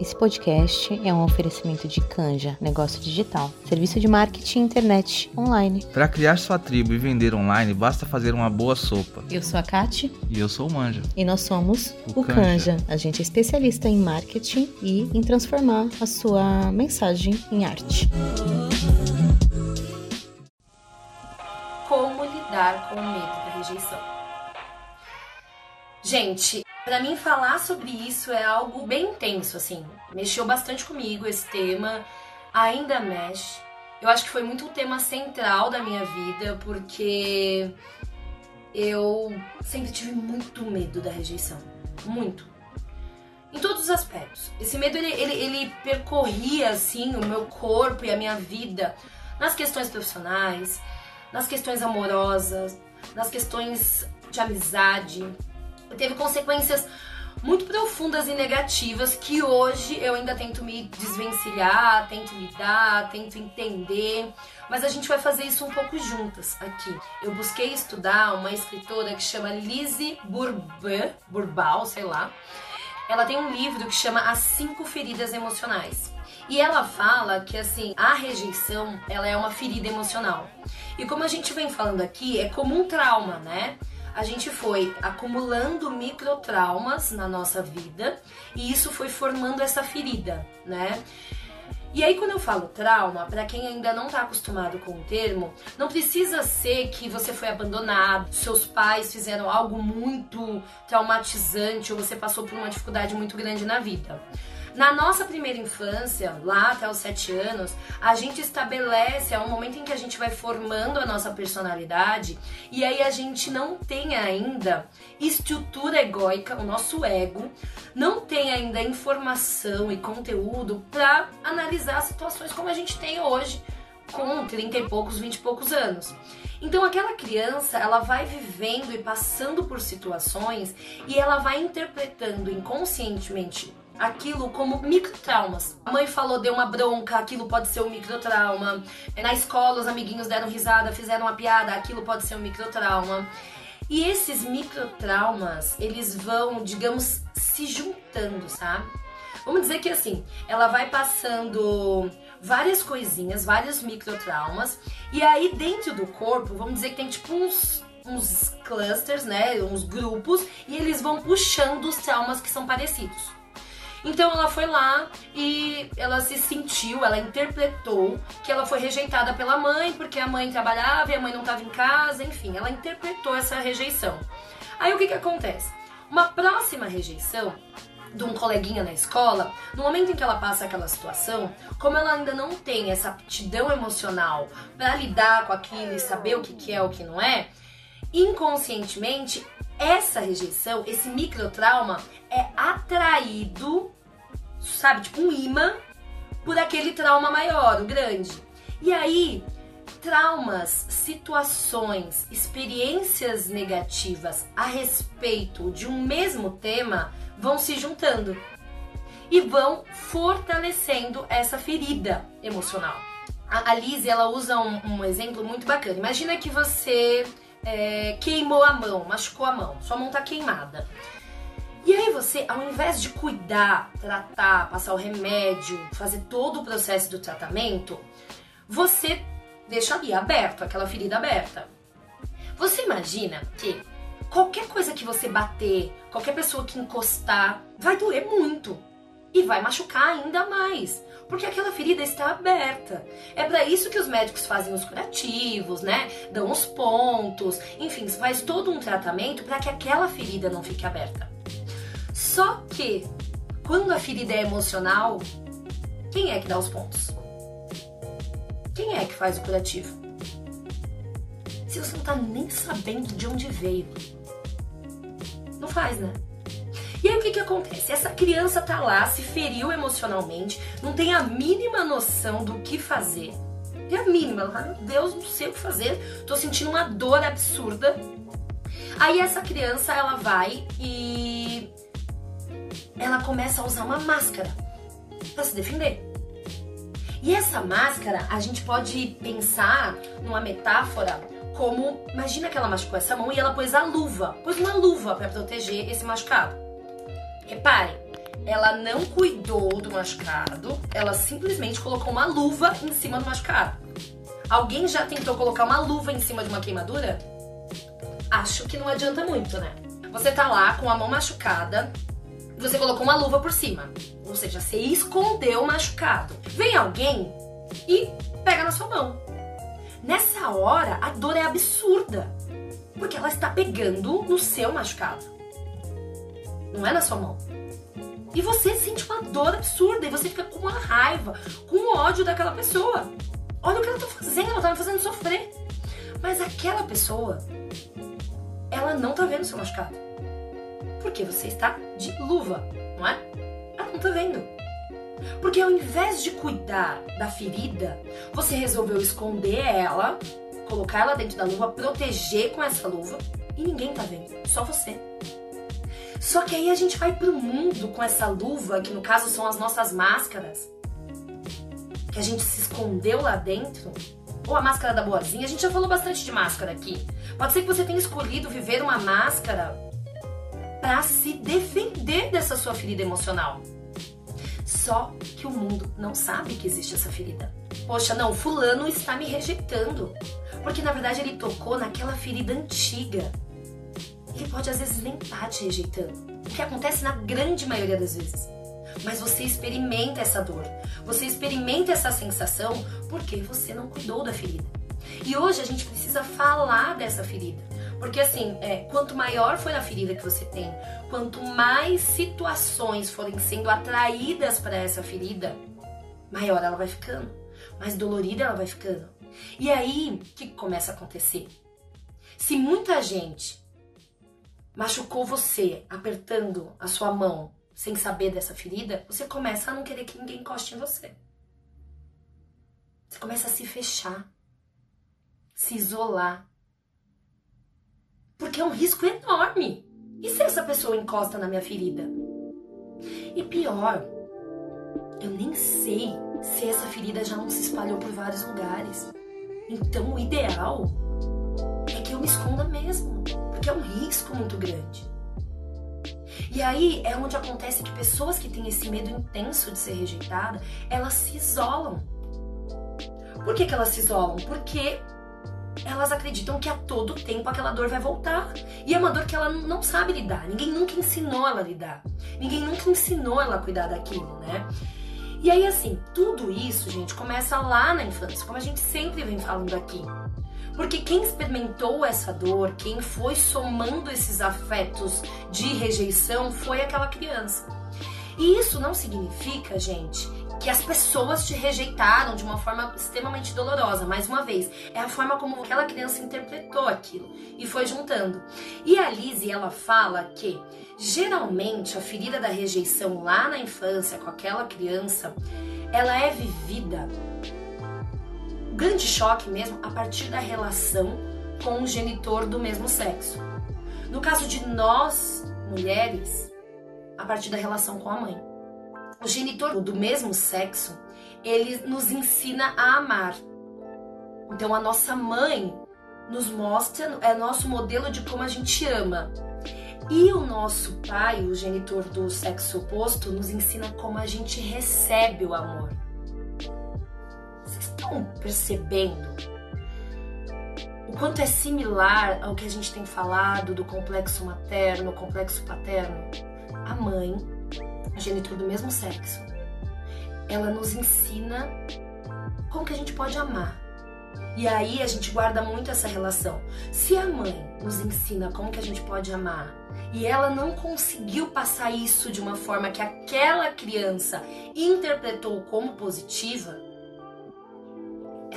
Esse podcast é um oferecimento de Canja, negócio digital, serviço de marketing internet online. Para criar sua tribo e vender online, basta fazer uma boa sopa. Eu sou a Kati E eu sou o Manja. e nós somos O o Canja. Canja. A gente é especialista em marketing e em transformar a sua mensagem em arte. Como lidar com o medo da rejeição? Gente, pra mim falar sobre isso é algo bem intenso, assim. Mexeu bastante comigo esse tema, ainda mexe. Eu acho que foi muito o tema central da minha vida, porque eu sempre tive muito medo da rejeição. Muito. Em todos os aspectos. Esse medo, ele, ele, ele percorria, assim, o meu corpo e a minha vida nas questões profissionais, nas questões amorosas, nas questões de amizade. Teve consequências muito profundas e negativas que hoje eu ainda tento me desvencilhar, tento lidar, tento entender, mas a gente vai fazer isso um pouco juntas aqui. Eu busquei estudar uma escritora que chama Lizzie Bourban, Burbal, sei lá. Ela tem um livro que chama As Cinco Feridas Emocionais. E ela fala que assim, a rejeição, ela é uma ferida emocional. E como a gente vem falando aqui, é como um trauma, né? A gente foi acumulando microtraumas na nossa vida e isso foi formando essa ferida, né? E aí quando eu falo trauma, para quem ainda não tá acostumado com o termo, não precisa ser que você foi abandonado, seus pais fizeram algo muito traumatizante ou você passou por uma dificuldade muito grande na vida. Na nossa primeira infância, lá até os sete anos, a gente estabelece, é um momento em que a gente vai formando a nossa personalidade e aí a gente não tem ainda estrutura egóica, o nosso ego, não tem ainda informação e conteúdo para analisar situações como a gente tem hoje, com 30 e poucos, 20 e poucos anos. Então aquela criança, ela vai vivendo e passando por situações e ela vai interpretando inconscientemente aquilo como microtraumas. A mãe falou, deu uma bronca, aquilo pode ser um microtrauma. Na escola, os amiguinhos deram risada, fizeram uma piada, aquilo pode ser um microtrauma. E esses microtraumas, eles vão, digamos, se juntando, sabe? Vamos dizer que assim, ela vai passando várias coisinhas, vários microtraumas, e aí dentro do corpo, vamos dizer que tem tipo uns uns clusters, né, uns grupos, e eles vão puxando os traumas que são parecidos. Então ela foi lá e ela se sentiu, ela interpretou que ela foi rejeitada pela mãe porque a mãe trabalhava e a mãe não estava em casa, enfim, ela interpretou essa rejeição. Aí o que que acontece? Uma próxima rejeição de um coleguinha na escola, no momento em que ela passa aquela situação, como ela ainda não tem essa aptidão emocional para lidar com aquilo e saber o que, que é o que não é, inconscientemente essa rejeição, esse microtrauma é atraído, sabe, tipo um imã por aquele trauma maior, o grande. E aí, traumas, situações, experiências negativas a respeito de um mesmo tema vão se juntando e vão fortalecendo essa ferida emocional. A Lizzie, ela usa um, um exemplo muito bacana. Imagina que você é, queimou a mão, machucou a mão, sua mão tá queimada. E aí você, ao invés de cuidar, tratar, passar o remédio, fazer todo o processo do tratamento, você deixa ali aberto, aquela ferida aberta. Você imagina que qualquer coisa que você bater, qualquer pessoa que encostar, vai doer muito e vai machucar ainda mais, porque aquela ferida está aberta. É para isso que os médicos fazem os curativos, né? Dão os pontos, enfim, faz todo um tratamento para que aquela ferida não fique aberta. Só que quando a ferida é emocional, quem é que dá os pontos? Quem é que faz o curativo? Se você não tá nem sabendo de onde veio, não faz, né? E aí o que que acontece? Essa criança tá lá, se feriu emocionalmente, não tem a mínima noção do que fazer. Tem a mínima, ela fala, meu Deus, não sei o que fazer, tô sentindo uma dor absurda. Aí essa criança, ela vai e ela começa a usar uma máscara para se defender. E essa máscara, a gente pode pensar numa metáfora como, imagina que ela machucou essa mão e ela pôs a luva, pôs uma luva para proteger esse machucado. Reparem, ela não cuidou do machucado, ela simplesmente colocou uma luva em cima do machucado. Alguém já tentou colocar uma luva em cima de uma queimadura? Acho que não adianta muito, né? Você tá lá com a mão machucada, você colocou uma luva por cima. Ou seja, você escondeu o machucado. Vem alguém e pega na sua mão. Nessa hora, a dor é absurda. Porque ela está pegando no seu machucado. Não é na sua mão. E você sente uma dor absurda e você fica com uma raiva, com ódio daquela pessoa. Olha o que ela tá fazendo, ela tá me fazendo sofrer. Mas aquela pessoa, ela não tá vendo seu machucado. Porque você está de luva, não é? Ela não tá vendo. Porque ao invés de cuidar da ferida, você resolveu esconder ela, colocar ela dentro da luva, proteger com essa luva e ninguém tá vendo, só você. Só que aí a gente vai pro mundo com essa luva, que no caso são as nossas máscaras, que a gente se escondeu lá dentro, ou a máscara da boazinha. A gente já falou bastante de máscara aqui. Pode ser que você tenha escolhido viver uma máscara para se defender dessa sua ferida emocional. Só que o mundo não sabe que existe essa ferida. Poxa, não, fulano está me rejeitando. Porque na verdade ele tocou naquela ferida antiga. Ele pode às vezes nem estar tá te rejeitando. O que acontece na grande maioria das vezes mas você experimenta essa dor, você experimenta essa sensação porque você não cuidou da ferida. E hoje a gente precisa falar dessa ferida. Porque assim, é, quanto maior for a ferida que você tem, quanto mais situações forem sendo atraídas para essa ferida, maior ela vai ficando, mais dolorida ela vai ficando. E aí, o que começa a acontecer? Se muita gente machucou você apertando a sua mão sem saber dessa ferida, você começa a não querer que ninguém encoste em você. Você começa a se fechar, se isolar. Porque é um risco enorme. E se essa pessoa encosta na minha ferida? E pior, eu nem sei se essa ferida já não se espalhou por vários lugares. Então o ideal é que eu me esconda mesmo, porque é um risco muito grande. E aí é onde acontece que pessoas que têm esse medo intenso de ser rejeitada, elas se isolam. Por que, que elas se isolam? Porque elas acreditam que a todo tempo aquela dor vai voltar. E é uma dor que ela não sabe lidar. Ninguém nunca ensinou ela a lidar. Ninguém nunca ensinou ela a cuidar daquilo, né? E aí, assim, tudo isso, gente, começa lá na infância, como a gente sempre vem falando aqui. Porque quem experimentou essa dor, quem foi somando esses afetos de rejeição foi aquela criança. E isso não significa, gente, que as pessoas te rejeitaram de uma forma extremamente dolorosa. Mais uma vez, é a forma como aquela criança interpretou aquilo e foi juntando. E a Lizzie, ela fala que geralmente a ferida da rejeição lá na infância com aquela criança, ela é vivida grande choque mesmo a partir da relação com o genitor do mesmo sexo. No caso de nós, mulheres, a partir da relação com a mãe. O genitor do mesmo sexo, ele nos ensina a amar. Então a nossa mãe nos mostra, é nosso modelo de como a gente ama. E o nosso pai, o genitor do sexo oposto, nos ensina como a gente recebe o amor estão percebendo o quanto é similar ao que a gente tem falado do complexo materno, complexo paterno? A mãe, a genitor do mesmo sexo, ela nos ensina como que a gente pode amar. E aí a gente guarda muito essa relação. Se a mãe nos ensina como que a gente pode amar e ela não conseguiu passar isso de uma forma que aquela criança interpretou como positiva,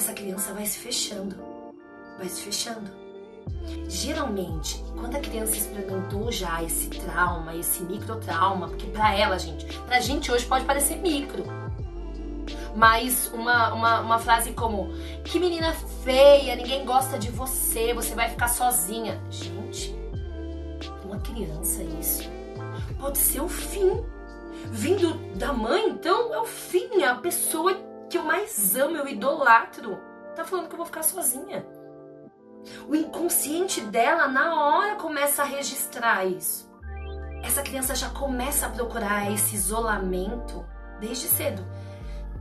essa criança vai se fechando, vai se fechando. Geralmente, quando a criança experimentou já esse trauma, esse microtrauma, porque para ela, gente, pra gente hoje pode parecer micro, mas uma, uma, uma frase como: Que menina feia, ninguém gosta de você, você vai ficar sozinha. Gente, uma criança isso pode ser o fim. Vindo da mãe, então é o fim, é a pessoa que eu mais amo, eu idolatro, tá falando que eu vou ficar sozinha. O inconsciente dela, na hora, começa a registrar isso. essa criança já começa a procurar esse isolamento desde cedo.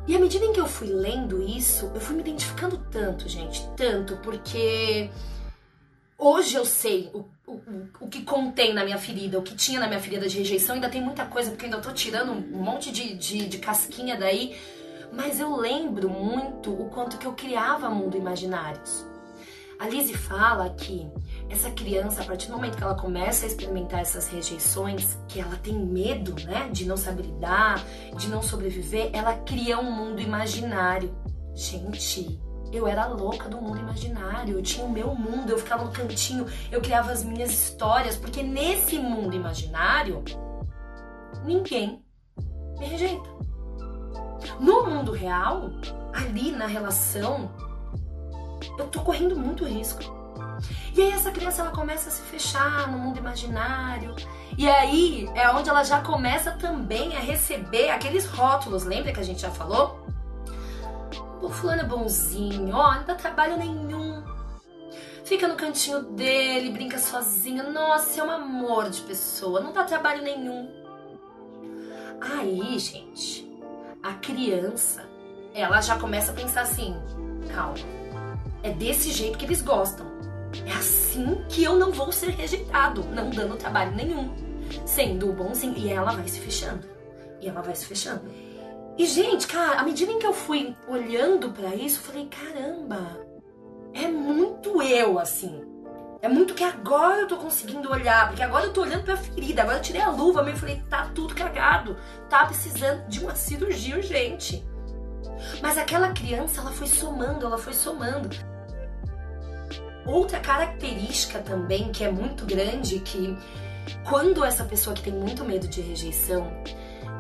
E à medida em que eu fui lendo isso, eu fui me identificando tanto, gente, tanto, porque hoje eu sei o, o, o que contém na minha ferida, o que tinha na minha ferida de rejeição. Ainda tem muita coisa, porque ainda tô tirando um monte de, de, de casquinha daí. Mas eu lembro muito o quanto que eu criava mundo imaginários. A Lizzie fala que essa criança, a partir do momento que ela começa a experimentar essas rejeições, que ela tem medo, né, de não saber lidar, de não sobreviver, ela cria um mundo imaginário. Gente, eu era louca do mundo imaginário, eu tinha o meu mundo, eu ficava no cantinho, eu criava as minhas histórias, porque nesse mundo imaginário, ninguém me rejeita. No mundo real, ali na relação, eu tô correndo muito risco. E aí essa criança ela começa a se fechar no mundo imaginário. E aí é onde ela já começa também a receber aqueles rótulos, lembra que a gente já falou? O fulano é bonzinho, ó, não dá trabalho nenhum. Fica no cantinho dele, brinca sozinho. Nossa, é um amor de pessoa, não dá trabalho nenhum. Aí, gente, a criança, ela já começa a pensar assim: calma, é desse jeito que eles gostam. É assim que eu não vou ser rejeitado, não dando trabalho nenhum, sendo bonzinho. E ela vai se fechando. E ela vai se fechando. E, gente, cara, à medida em que eu fui olhando para isso, eu falei: caramba, é muito eu, assim. É muito que agora eu tô conseguindo olhar, porque agora eu tô olhando pra ferida, agora eu tirei a luva, eu falei, tá tudo cagado, tá precisando de uma cirurgia urgente. Mas aquela criança, ela foi somando, ela foi somando. Outra característica também que é muito grande que quando essa pessoa que tem muito medo de rejeição,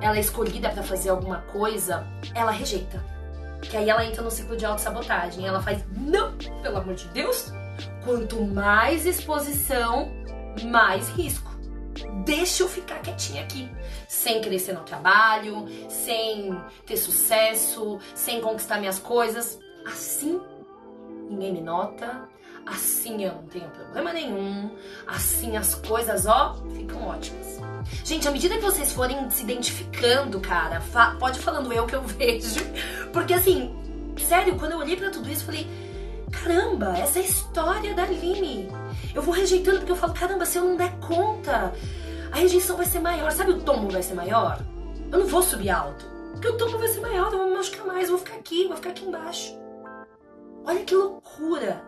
ela é escolhida para fazer alguma coisa, ela rejeita. Que aí ela entra no ciclo de autossabotagem. Ela faz, não, pelo amor de Deus, quanto mais exposição, mais risco. Deixa eu ficar quietinha aqui, sem crescer no trabalho, sem ter sucesso, sem conquistar minhas coisas. Assim, ninguém me nota, assim eu não tenho problema nenhum, assim as coisas, ó, ficam ótimas. Gente, à medida que vocês forem se identificando, cara, fa pode falando eu que eu vejo, porque assim, sério, quando eu olhei para tudo isso, falei, caramba, essa é a história da Aline. Eu vou rejeitando porque eu falo, caramba, se eu não der conta, a rejeição vai ser maior. Sabe o tombo vai ser maior? Eu não vou subir alto. Porque o tombo vai ser maior, eu vou me machucar mais, eu vou ficar aqui, vou ficar aqui embaixo. Olha que loucura.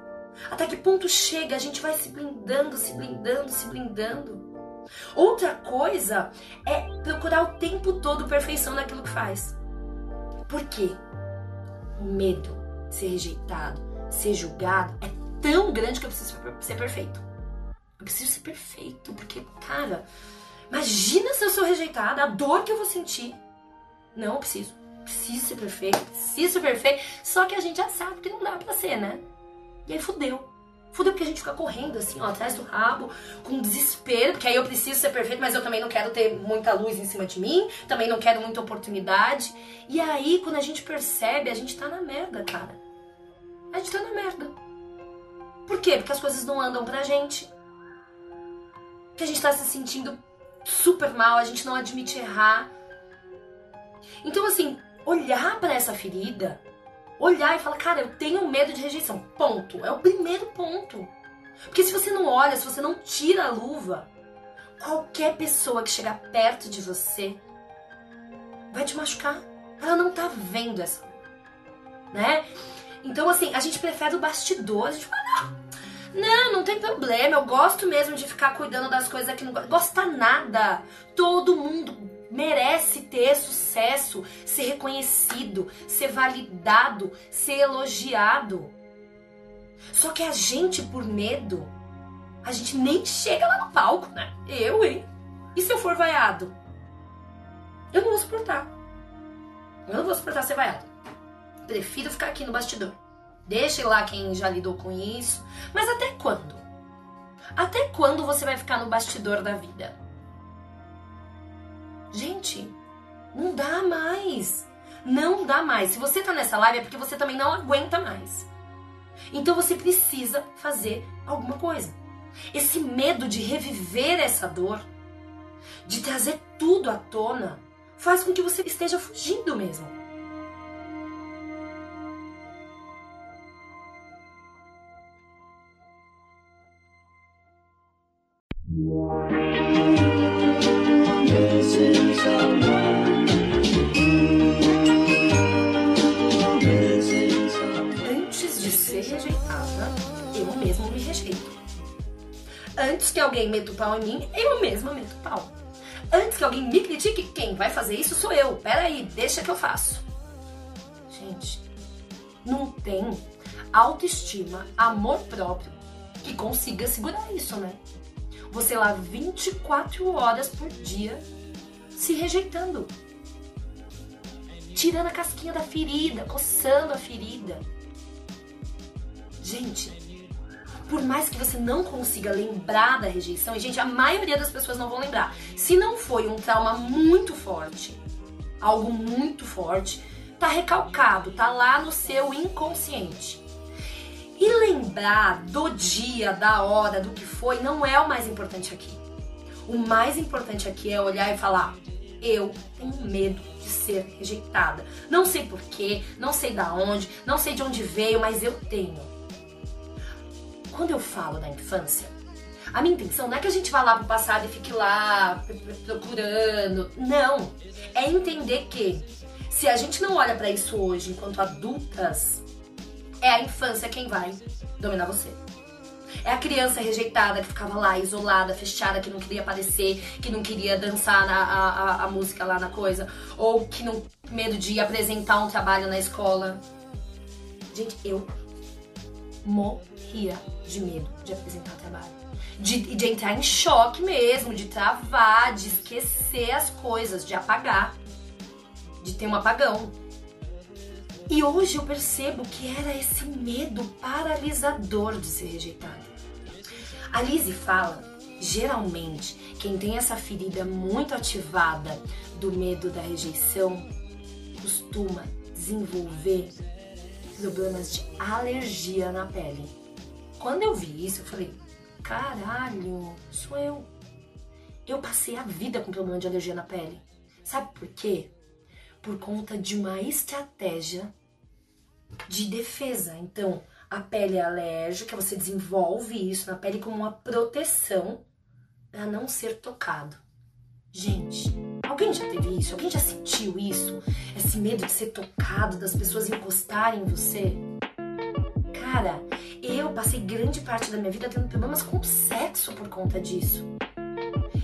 Até que ponto chega, a gente vai se blindando, se blindando, se blindando. Outra coisa é procurar o tempo todo perfeição naquilo que faz. Por quê? Medo de ser rejeitado, ser julgado é tão grande que eu preciso ser perfeito. Eu preciso ser perfeito, porque, cara, imagina se eu sou rejeitada, a dor que eu vou sentir. Não, eu preciso. Preciso ser perfeito, preciso ser perfeito. Só que a gente já sabe que não dá pra ser, né? E aí fudeu. Fudeu porque a gente fica correndo assim, ó, atrás do rabo, com desespero, porque aí eu preciso ser perfeito, mas eu também não quero ter muita luz em cima de mim, também não quero muita oportunidade. E aí, quando a gente percebe, a gente tá na merda, cara. Gente tá na merda. Por quê? Porque as coisas não andam pra gente. Que a gente tá se sentindo super mal, a gente não admite errar. Então, assim, olhar para essa ferida olhar e falar, cara, eu tenho medo de rejeição. Ponto. É o primeiro ponto. Porque se você não olha, se você não tira a luva, qualquer pessoa que chegar perto de você vai te machucar. Ela não tá vendo essa né? Então, assim, a gente prefere o bastidor. A gente fala, não, não, não tem problema. Eu gosto mesmo de ficar cuidando das coisas aqui. Não gosta nada. Todo mundo merece ter sucesso, ser reconhecido, ser validado, ser elogiado. Só que a gente, por medo, a gente nem chega lá no palco, né? Eu, hein? E se eu for vaiado? Eu não vou suportar. Eu não vou suportar ser vaiado. Prefiro ficar aqui no bastidor. Deixe lá quem já lidou com isso. Mas até quando? Até quando você vai ficar no bastidor da vida? Gente, não dá mais. Não dá mais. Se você tá nessa live é porque você também não aguenta mais. Então você precisa fazer alguma coisa. Esse medo de reviver essa dor de trazer tudo à tona, faz com que você esteja fugindo mesmo. Antes de ser rejeitada, eu mesmo me rejeito. Antes que alguém meta o pau em mim, eu mesma meto o pau. Antes que alguém me critique, quem vai fazer isso sou eu. Peraí, deixa que eu faço. Gente, não tem autoestima, amor próprio que consiga segurar isso, né? Você lá 24 horas por dia se rejeitando. Tirando a casquinha da ferida, coçando a ferida. Gente, por mais que você não consiga lembrar da rejeição, e gente, a maioria das pessoas não vão lembrar. Se não foi um trauma muito forte, algo muito forte, tá recalcado, tá lá no seu inconsciente. E lembrar do dia, da hora, do que foi, não é o mais importante aqui. O mais importante aqui é olhar e falar: eu tenho medo de ser rejeitada. Não sei porquê, não sei da onde, não sei de onde veio, mas eu tenho. Quando eu falo da infância, a minha intenção não é que a gente vá lá pro passado e fique lá procurando. Não. É entender que se a gente não olha para isso hoje enquanto adultas, é a infância quem vai dominar você. É a criança rejeitada que ficava lá, isolada, fechada, que não queria aparecer, que não queria dançar na, a, a, a música lá na coisa, ou que não medo de apresentar um trabalho na escola. Gente, eu morria de medo de apresentar trabalho. De, de entrar em choque mesmo, de travar, de esquecer as coisas, de apagar, de ter um apagão. E hoje eu percebo que era esse medo paralisador de ser rejeitada. A Lizzie fala, geralmente, quem tem essa ferida muito ativada do medo da rejeição costuma desenvolver problemas de alergia na pele. Quando eu vi isso, eu falei: caralho, sou eu. Eu passei a vida com problema de alergia na pele. Sabe por quê? Por conta de uma estratégia de defesa. Então, a pele é alérgica, você desenvolve isso na pele como uma proteção para não ser tocado. Gente, alguém já teve isso? Alguém já sentiu isso? Esse medo de ser tocado, das pessoas encostarem em você? Cara, eu passei grande parte da minha vida tendo problemas com sexo por conta disso.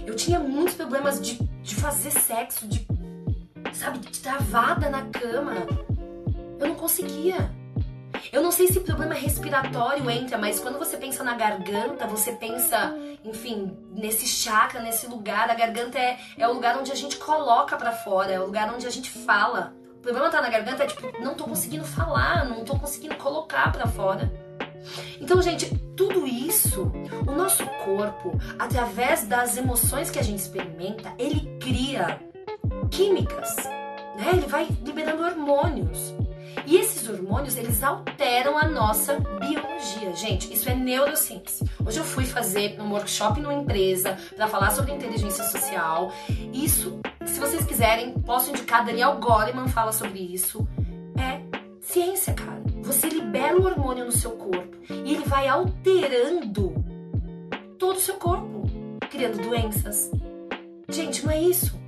Eu tinha muitos problemas de, de fazer sexo, de, sabe, de travada na cama. Eu não conseguia. Eu não sei se problema respiratório entra, mas quando você pensa na garganta, você pensa, enfim, nesse chakra, nesse lugar. A garganta é, é o lugar onde a gente coloca para fora, é o lugar onde a gente fala. O problema tá na garganta é tipo, não tô conseguindo falar, não tô conseguindo colocar para fora. Então, gente, tudo isso, o nosso corpo, através das emoções que a gente experimenta, ele cria químicas, né? Ele vai liberando hormônios. E esses hormônios, eles alteram a nossa biologia. Gente, isso é neurociência. Hoje eu fui fazer um workshop numa empresa para falar sobre inteligência social. Isso, se vocês quiserem, posso indicar Daniel Goleman fala sobre isso. É ciência, cara. Você libera o hormônio no seu corpo e ele vai alterando todo o seu corpo, criando doenças. Gente, não é isso.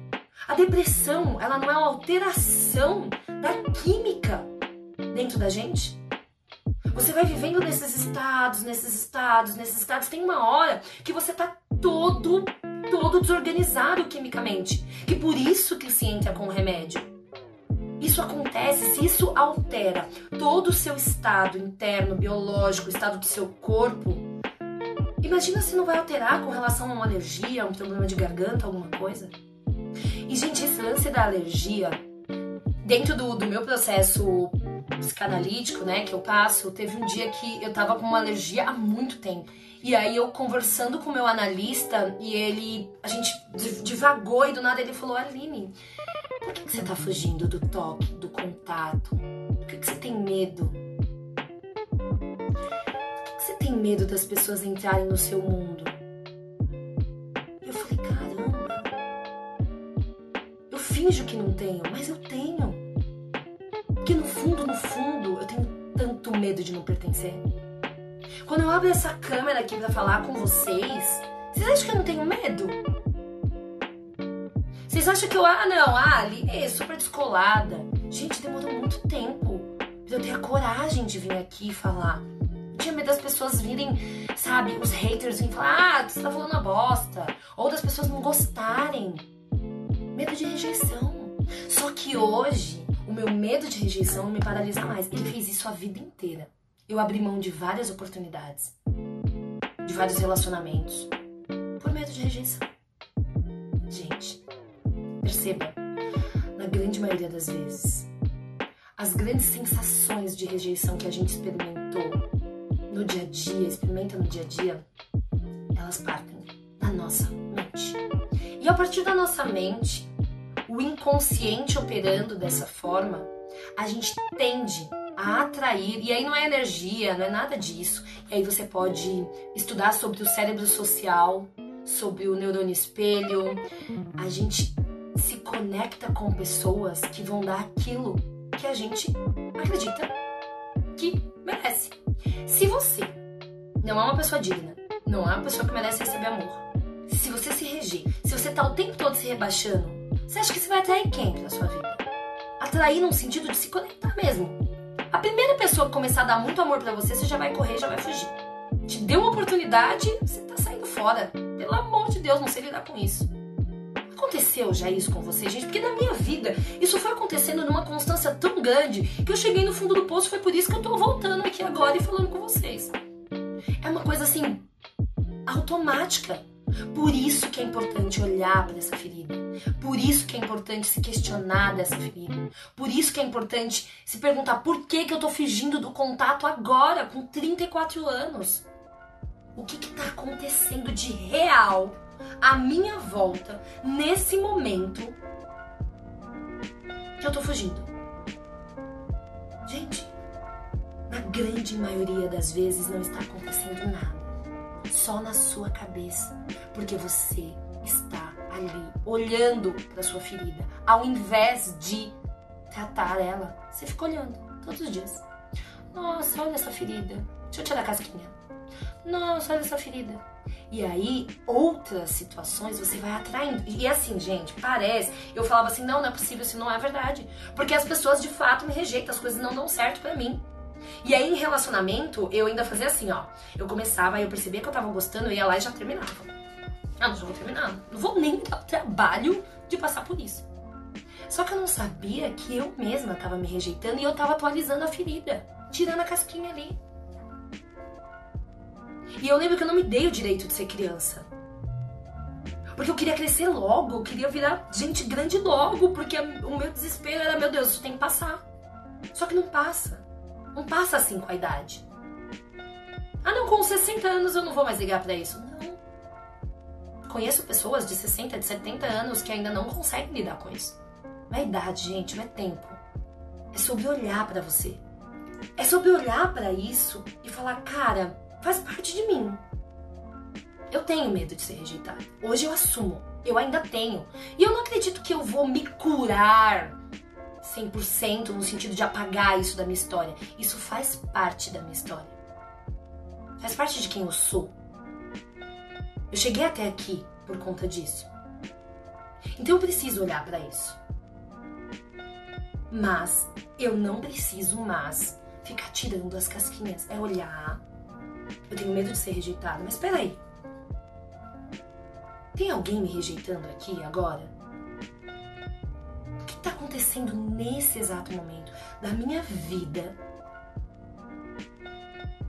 A depressão, ela não é uma alteração da química dentro da gente? Você vai vivendo nesses estados, nesses estados, nesses estados. Tem uma hora que você tá todo, todo desorganizado quimicamente. Que por isso que se entra com o remédio. Isso acontece, se isso altera todo o seu estado interno, biológico, estado do seu corpo, imagina se não vai alterar com relação a uma alergia, a um problema de garganta, alguma coisa. E, gente, esse lance da alergia, dentro do, do meu processo psicanalítico, né, que eu passo, teve um dia que eu tava com uma alergia há muito tempo. E aí eu conversando com o meu analista e ele, a gente divagou e do nada ele falou: Aline, por que, que você tá fugindo do toque, do contato? Por que, que você tem medo? Por que, que você tem medo das pessoas entrarem no seu mundo? Eu falei: caramba, finjo que não tenho, mas eu tenho. Fundo, no fundo, eu tenho tanto medo de não pertencer. Quando eu abro essa câmera aqui para falar com vocês, vocês acham que eu não tenho medo? Vocês acham que eu, ah, não, ah, ali é super descolada. Gente, demorou muito tempo pra eu ter a coragem de vir aqui falar. Eu tinha medo das pessoas virem, sabe, os haters virem falar, ah, você tá falando a bosta. Ou das pessoas não gostarem. Medo de rejeição. Só que hoje, o meu medo de rejeição me paralisa mais. Ele fez isso a vida inteira. Eu abri mão de várias oportunidades, de vários relacionamentos, por medo de rejeição. Gente, perceba, na grande maioria das vezes, as grandes sensações de rejeição que a gente experimentou no dia a dia, experimenta no dia a dia, elas partem da nossa mente. E a partir da nossa mente, inconsciente operando dessa forma, a gente tende a atrair, e aí não é energia, não é nada disso. E aí você pode estudar sobre o cérebro social, sobre o neurônio espelho. A gente se conecta com pessoas que vão dar aquilo que a gente acredita que merece. Se você não é uma pessoa digna, não é uma pessoa que merece receber amor, se você se reger, se você tá o tempo todo se rebaixando, você acha que você vai atrair quem pra sua vida? Atrair no sentido de se conectar mesmo. A primeira pessoa que começar a dar muito amor para você, você já vai correr, já vai fugir. Te deu uma oportunidade, você tá saindo fora. Pelo amor de Deus, não sei lidar com isso. Aconteceu já isso com você, gente? Porque na minha vida, isso foi acontecendo numa constância tão grande que eu cheguei no fundo do poço. Foi por isso que eu tô voltando aqui agora e falando com vocês. É uma coisa assim, automática. Por isso que é importante olhar para essa ferida. Por isso que é importante se questionar dessa ferida. Por isso que é importante se perguntar por que, que eu tô fugindo do contato agora, com 34 anos. O que está acontecendo de real à minha volta, nesse momento, que eu tô fugindo? Gente, na grande maioria das vezes não está acontecendo nada só na sua cabeça, porque você está ali olhando para sua ferida, ao invés de tratar ela. Você fica olhando todos os dias. Nossa, olha essa ferida. Deixa eu tirar a casquinha. Nossa, olha essa ferida. E aí, outras situações você vai atraindo. E assim, gente, parece. Eu falava assim: não, não é possível, isso não é verdade. Porque as pessoas de fato me rejeitam, as coisas não dão certo para mim. E aí, em relacionamento, eu ainda fazia assim, ó. Eu começava, eu percebia que eu tava gostando, eu ia lá e já terminava. Ah, não vou terminar. Não vou nem dar o trabalho de passar por isso. Só que eu não sabia que eu mesma tava me rejeitando e eu tava atualizando a ferida, tirando a casquinha ali. E eu lembro que eu não me dei o direito de ser criança. Porque eu queria crescer logo, eu queria virar gente grande logo, porque o meu desespero era, meu Deus, isso tem que passar. Só que não passa. Não passa assim com a idade. Ah, não, com 60 anos eu não vou mais ligar para isso. Conheço pessoas de 60, de 70 anos que ainda não conseguem lidar com isso. Não é idade, gente, não é tempo. É sobre olhar para você. É sobre olhar para isso e falar, cara, faz parte de mim. Eu tenho medo de ser rejeitado. Hoje eu assumo. Eu ainda tenho. E eu não acredito que eu vou me curar 100% no sentido de apagar isso da minha história. Isso faz parte da minha história. Faz parte de quem eu sou. Eu cheguei até aqui por conta disso. Então eu preciso olhar para isso. Mas eu não preciso mais ficar tirando as casquinhas. É olhar. Eu tenho medo de ser rejeitado, mas peraí. Tem alguém me rejeitando aqui agora? está acontecendo nesse exato momento da minha vida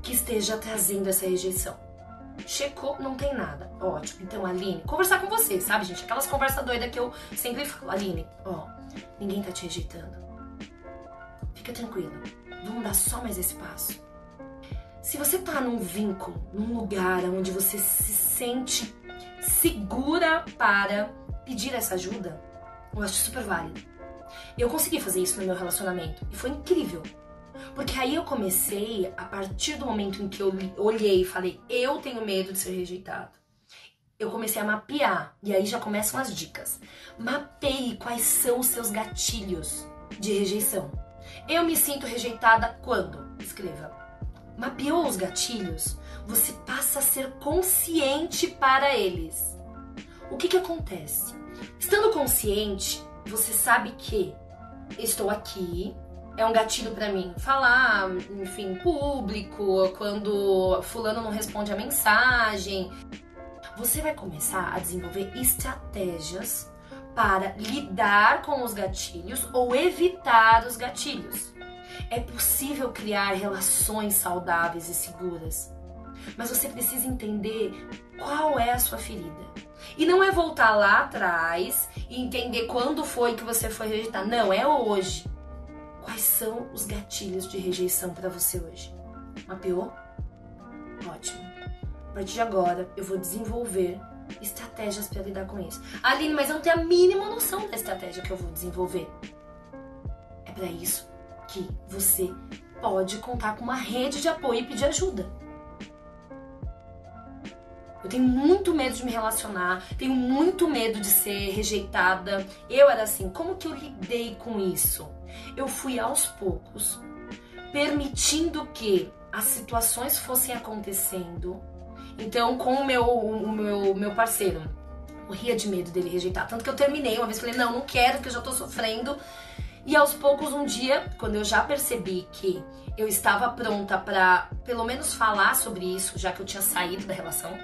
que esteja trazendo essa rejeição? Checou, não tem nada. Ótimo. Então, Aline, conversar com você, sabe, gente? Aquelas conversas doidas que eu sempre falo. Aline, ó, ninguém tá te rejeitando. Fica tranquila. Vamos dar só mais esse passo. Se você tá num vínculo, num lugar onde você se sente segura para pedir essa ajuda, eu acho super válido. Eu consegui fazer isso no meu relacionamento e foi incrível. Porque aí eu comecei, a partir do momento em que eu olhei e falei, eu tenho medo de ser rejeitado. eu comecei a mapear. E aí já começam as dicas. Mapeie quais são os seus gatilhos de rejeição. Eu me sinto rejeitada quando? Escreva. Mapeou os gatilhos? Você passa a ser consciente para eles. O que, que acontece? Estando consciente, você sabe que estou aqui, é um gatilho para mim falar, enfim, público, quando fulano não responde a mensagem. Você vai começar a desenvolver estratégias para lidar com os gatilhos ou evitar os gatilhos. É possível criar relações saudáveis e seguras, mas você precisa entender qual é a sua ferida. E não é voltar lá atrás e entender quando foi que você foi rejeitar. Não, é hoje. Quais são os gatilhos de rejeição para você hoje? Mapeou? Ótimo. A partir de agora, eu vou desenvolver estratégias para lidar com isso. Aline, mas eu não tenho a mínima noção da estratégia que eu vou desenvolver. É para isso que você pode contar com uma rede de apoio e pedir ajuda. Eu tenho muito medo de me relacionar, tenho muito medo de ser rejeitada. Eu era assim, como que eu lidei com isso? Eu fui aos poucos permitindo que as situações fossem acontecendo. Então, com o meu, o meu, meu parceiro, morria de medo dele rejeitar. Tanto que eu terminei uma vez, falei, não, não quero, porque eu já tô sofrendo. E aos poucos, um dia, quando eu já percebi que eu estava pronta para pelo menos falar sobre isso, já que eu tinha saído da relação,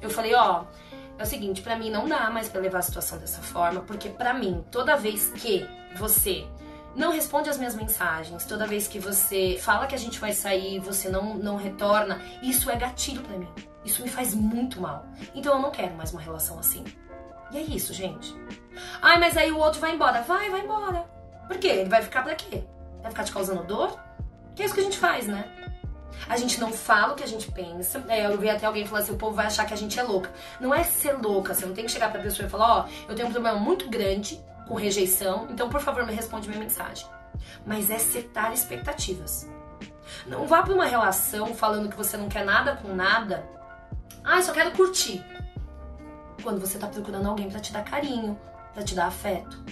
eu falei, ó, é o seguinte, para mim não dá mais para levar a situação dessa forma, porque para mim, toda vez que você não responde as minhas mensagens, toda vez que você fala que a gente vai sair, você não não retorna, isso é gatilho para mim. Isso me faz muito mal. Então eu não quero mais uma relação assim. E é isso, gente. Ai, mas aí o outro vai embora. Vai, vai embora. Por quê? Ele vai ficar pra quê? Vai ficar te causando dor? Que é isso que a gente faz, né? A gente não fala o que a gente pensa. É, eu vi até alguém falar assim: o povo vai achar que a gente é louca. Não é ser louca, você não tem que chegar pra pessoa e falar: ó, oh, eu tenho um problema muito grande com rejeição, então por favor me responde minha mensagem. Mas é setar expectativas. Não vá pra uma relação falando que você não quer nada com nada. Ah, só quero curtir. Quando você tá procurando alguém para te dar carinho, para te dar afeto.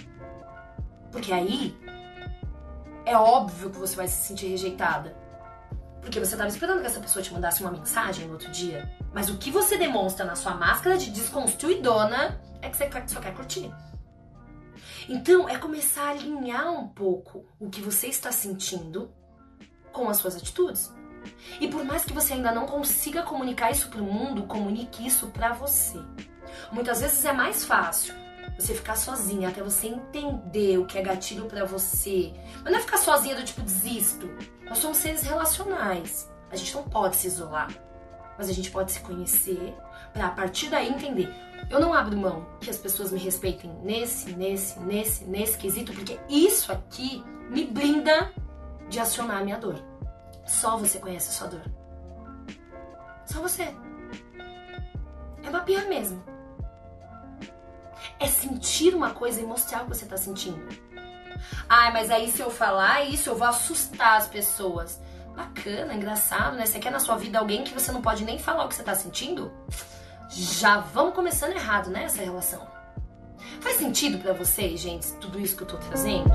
Porque aí é óbvio que você vai se sentir rejeitada. Porque você estava esperando que essa pessoa te mandasse uma mensagem no outro dia. Mas o que você demonstra na sua máscara de desconstruidona é que você só quer curtir. Então, é começar a alinhar um pouco o que você está sentindo com as suas atitudes. E por mais que você ainda não consiga comunicar isso para o mundo, comunique isso para você. Muitas vezes é mais fácil você ficar sozinha até você entender o que é gatilho para você. Mas não é ficar sozinha do tipo desisto. Nós somos seres relacionais. A gente não pode se isolar, mas a gente pode se conhecer para a partir daí entender. Eu não abro mão que as pessoas me respeitem nesse, nesse, nesse, nesse quesito, porque isso aqui me blinda de acionar a minha dor. Só você conhece a sua dor. Só você. É mapear mesmo é sentir uma coisa e mostrar o que você tá sentindo. Ai, mas aí se eu falar isso, eu vou assustar as pessoas. Bacana, engraçado, né? Você quer na sua vida alguém que você não pode nem falar o que você tá sentindo? Já vamos começando errado, né? Essa relação. Faz sentido para vocês, gente, tudo isso que eu tô trazendo?